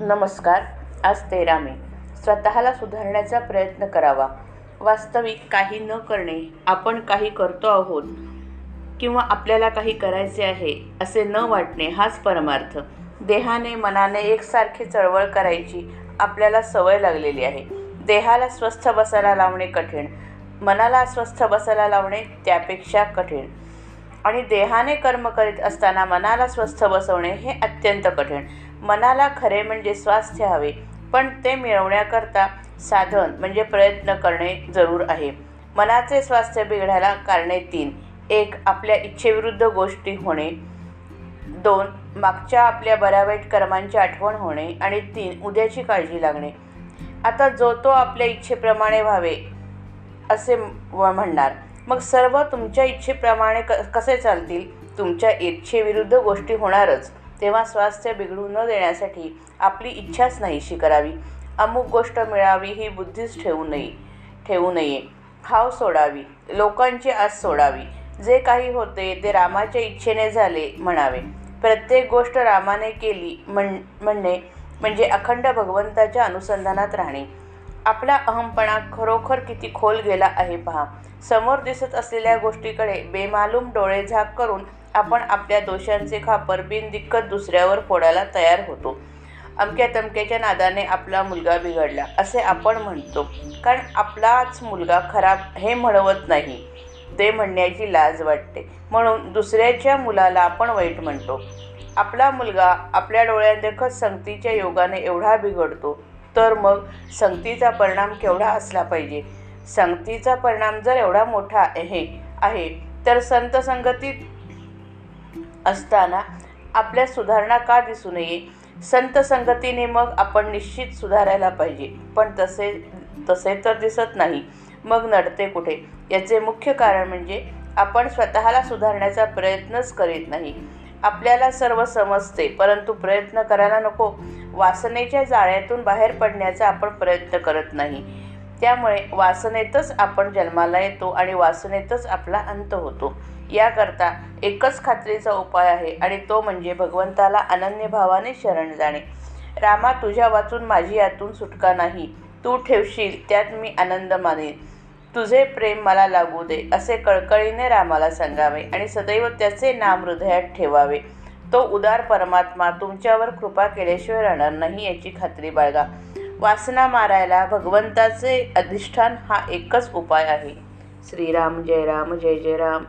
नमस्कार आज तेरा मे. स्वतःला सुधारण्याचा प्रयत्न करावा. वास्तविक काही न करणे आपण काही करतो आहोत किंवा आपल्याला काही करायचे आहे असे न वाटणे हाच परमार्थ. देहाने मनाने एकसारखी चळवळ करायची आपल्याला सवय लागलेली आहे. देहाला स्वस्थ बसायला लावणे कठीण मनाला स्वस्थ बसायला लावणे त्यापेक्षा कठीण. आणि देहाने कर्म करीत असताना मनाला स्वस्थ बसवणे हे अत्यंत कठीण. मनाला खरे म्हणजे स्वास्थ्य हवे पण ते मिळवण्याकरता साधन म्हणजे प्रयत्न करणे जरूर आहे. मनाचे स्वास्थ्य बिघडायला कारणे तीन. एक आपल्या इच्छेविरुद्ध गोष्टी होणे. दोन मागच्या आपल्या बऱ्या वाईट कर्मांची आठवण होणे. आणि तीन उद्याची काळजी लागणे. आता जो तो आपल्या इच्छेप्रमाणे व्हावे असे व म्हणणार. मग सर्व तुमच्या इच्छेप्रमाणे क कसे चालतील? तुमच्या इच्छेविरुद्ध गोष्टी होणारच. तेव्हा स्वास्थ्य बिघडू न देण्यासाठी आपली इच्छाच नाहीशी करावी. अमुक गोष्ट मिळावी ही बुद्धीच ठेवू नये ठेवू नये. हाव सोडावी. लोकांची आस सोडावी. जे काही होते ते रामाच्या इच्छेने झाले म्हणावे. प्रत्येक गोष्ट रामाने केली म्हण म्हणणे म्हणजे अखंड भगवंताच्या अनुसंधानात राहणे. आपला अहमपणा खरोखर किती खोल गेला आहे पहा. समोर दिसत असलेल्या गोष्टीकडे बेमालूम डोळे झाक करून आपण आपल्या दोषांचे खापर बिनदिक्कत दुसऱ्यावर फोडायला तयार होतो. अमक्या तमक्याच्या नादाने आपला मुलगा बिघडला असे आपण म्हणतो. कारण आपलाच मुलगा खराब हे म्हणवत नाही. ते म्हणण्याची लाज वाटते. म्हणून दुसऱ्याच्या मुलाला आपण वाईट म्हणतो. आपला मुलगा आपल्या डोळ्यांदेखत संगतीच्या योगाने एवढा बिघडतो. तर मग संगतीचा परिणाम केवढा असला पाहिजे? संगतीचा परिणाम जर एवढा मोठा आहे आहे तर संत संगतीत असताना आपल्या सुधारणा का दिसू नये? संत संगतीने मग आपण निश्चित सुधारायला पाहिजे. पण तसे तसे तर दिसत नाही. मग नडते कुठे? याचे मुख्य कारण म्हणजे आपण स्वतःला सुधारण्याचा प्रयत्नच करीत नाही. आपल्याला सर्व समजते परंतु प्रयत्न करायला नको. वासनेच्या जाळ्यातून बाहेर पडण्याचा आपण प्रयत्न करत नाही. त्यामुळे वासनेतच आपण जन्माला येतो आणि वासनेतच आपला अंत होतो. याकरता एकच खात्रीचा उपाय आहे आणि तो म्हणजे भगवंताला अनन्य भावाने शरण जाणे. रामा तुझ्या वाचून माझी यातून सुटका नाही. तू ठेवशील त्यात मी आनंद मानेन. तुझे प्रेम मला लागू दे असे कळकळीने रामाला सांगावे आणि सदैव त्याचे नाम हृदयात ठेवावे. तो उदार परमात्मा तुमच्यावर कृपा केल्याशिवाय राहणार नाही याची खात्री बाळगा. वासना मारायला भगवंताचे अधिष्ठान हा एकच उपाय आहे. श्रीराम जय राम जय जय राम.